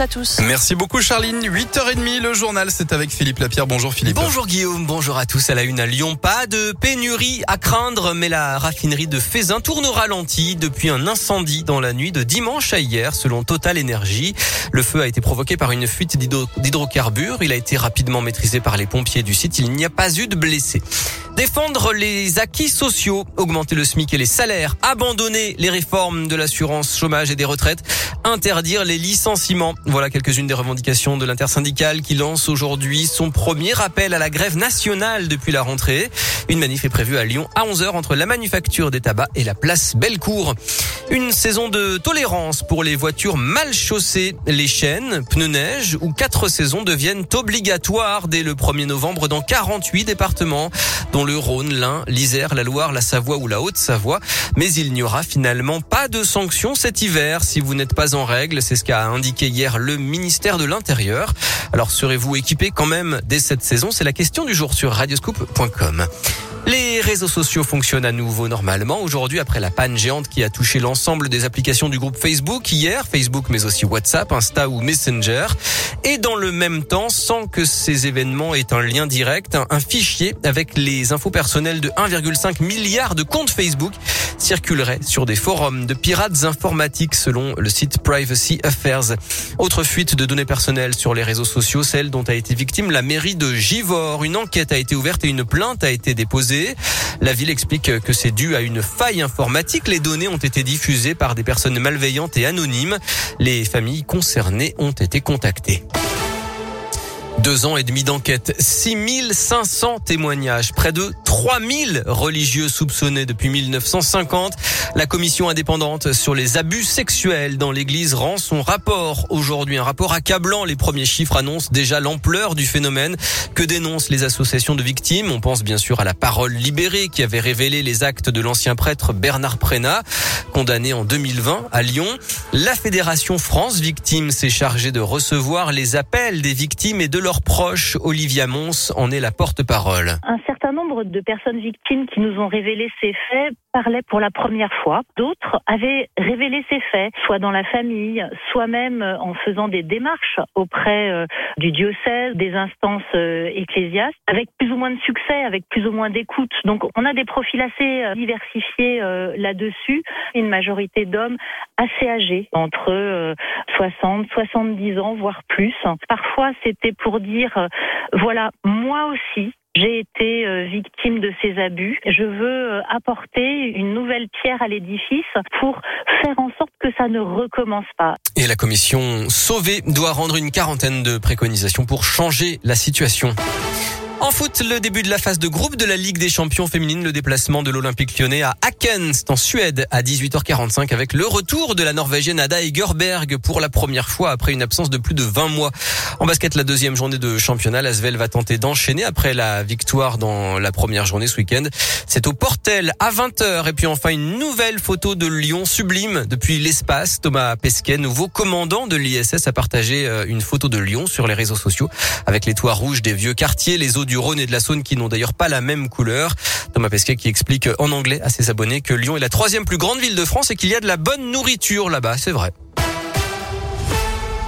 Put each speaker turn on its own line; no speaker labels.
à tous.
Merci beaucoup Charline. 8h30, le journal, c'est avec Philippe Lapierre. Bonjour Philippe.
Bonjour Guillaume, bonjour à tous. À la une à Lyon, pas de pénurie à craindre, mais la raffinerie de Fézin tourne au ralenti depuis un incendie dans la nuit de dimanche à hier, selon Total Energy. Le feu a été provoqué par une fuite d'hydrocarbures. Il a été rapidement maîtrisé par les pompiers du site. Il n'y a pas eu de blessés. Défendre les acquis sociaux, augmenter le SMIC et les salaires, abandonner les réformes de l'assurance chômage et des retraites, interdire les licenciements. Voilà quelques-unes des revendications de l'intersyndicale qui lance aujourd'hui son premier appel à la grève nationale depuis la rentrée. Une manif est prévue à Lyon à 11h entre la manufacture des tabacs et la place Bellecour. Une saison de tolérance pour les voitures mal chaussées. Les chaînes, pneus neige ou quatre saisons deviennent obligatoires dès le 1er novembre dans 48 départements, dont le Rhône, l'Ain, l'Isère, la Loire, la Savoie ou la Haute-Savoie. Mais il n'y aura finalement pas de sanctions cet hiver si vous n'êtes pas en règle. C'est ce qu'a indiqué hier le ministère de l'Intérieur. Alors serez-vous équipé quand même dès cette saison? C'est la question du jour sur radioscoop.com. Les réseaux sociaux fonctionnent à nouveau normalement aujourd'hui après la panne géante qui a touché l'ensemble des applications du groupe Facebook hier, Facebook mais aussi WhatsApp, Insta ou Messenger. Et dans le même temps, sans que ces événements aient un lien direct, un, fichier avec les infos personnelles de 1,5 milliard de comptes Facebook circulerait sur des forums de pirates informatiques selon le site Privacy Affairs. Autre fuite de données personnelles sur les réseaux sociaux, celle dont a été victime la mairie de Givor. Une enquête a été ouverte et une plainte a été déposée la ville explique que c'est dû à une faille informatique. Les données ont été diffusées par des personnes malveillantes et anonymes. Les familles concernées ont été contactées. Deux ans et demi d'enquête, 6500 témoignages, près de 3000 religieux soupçonnés depuis 1950. La commission indépendante sur les abus sexuels dans l'église rend son rapport aujourd'hui. Un rapport accablant. Les premiers chiffres annoncent déjà l'ampleur du phénomène que dénoncent les associations de victimes? On pense bien sûr à la parole libérée qui avait révélé les actes de l'ancien prêtre Bernard Prénat, condamné en 2020 à Lyon. La Fédération France Victimes s'est chargée de recevoir les appels des victimes et de leurs proches. Olivia Mons en est la porte-parole.
Certain nombre de personnes victimes qui nous ont révélé ces faits parlaient pour la première fois. D'autres avaient révélé ces faits, soit dans la famille, soit même en faisant des démarches auprès euh, du diocèse, des instances euh, ecclésiastes, avec plus ou moins de succès, avec plus ou moins d'écoute. Donc on a des profils assez euh, diversifiés là-dessus. Une majorité d'hommes assez âgés, entre 60, 70 ans, voire plus. Parfois c'était pour dire, voilà, moi aussi, j'ai été euh, victime de ces abus. Je veux euh, apporter une nouvelle pierre à l'édifice pour faire en sorte que ça ne recommence pas.
Et la commission Sauvé doit rendre une quarantaine de préconisations pour changer la situation. En foot, le début de la phase de groupe de la Ligue des champions féminines, le déplacement de l'Olympique lyonnais à Akens, en Suède, à 18h45, avec le retour de la Norvégienne Ada Egerberg pour la première fois après une absence de plus de 20 mois. En basket, la deuxième journée de championnat, l'Asvel va tenter d'enchaîner après la victoire dans la première journée ce week-end. C'est au Portel à 20h. Et puis enfin, une nouvelle photo de Lyon sublime depuis l'espace. Thomas Pesquet, nouveau commandant de l'ISS, a partagé euh, une photo de Lyon sur les réseaux sociaux avec les toits rouges des vieux quartiers, les eaux du Rhône et de la Saône qui n'ont d'ailleurs pas la même couleur. Thomas Pesquet qui explique en anglais à ses abonnés que Lyon est la troisième plus grande ville de France et qu'il y a de la bonne nourriture là-bas. C'est vrai.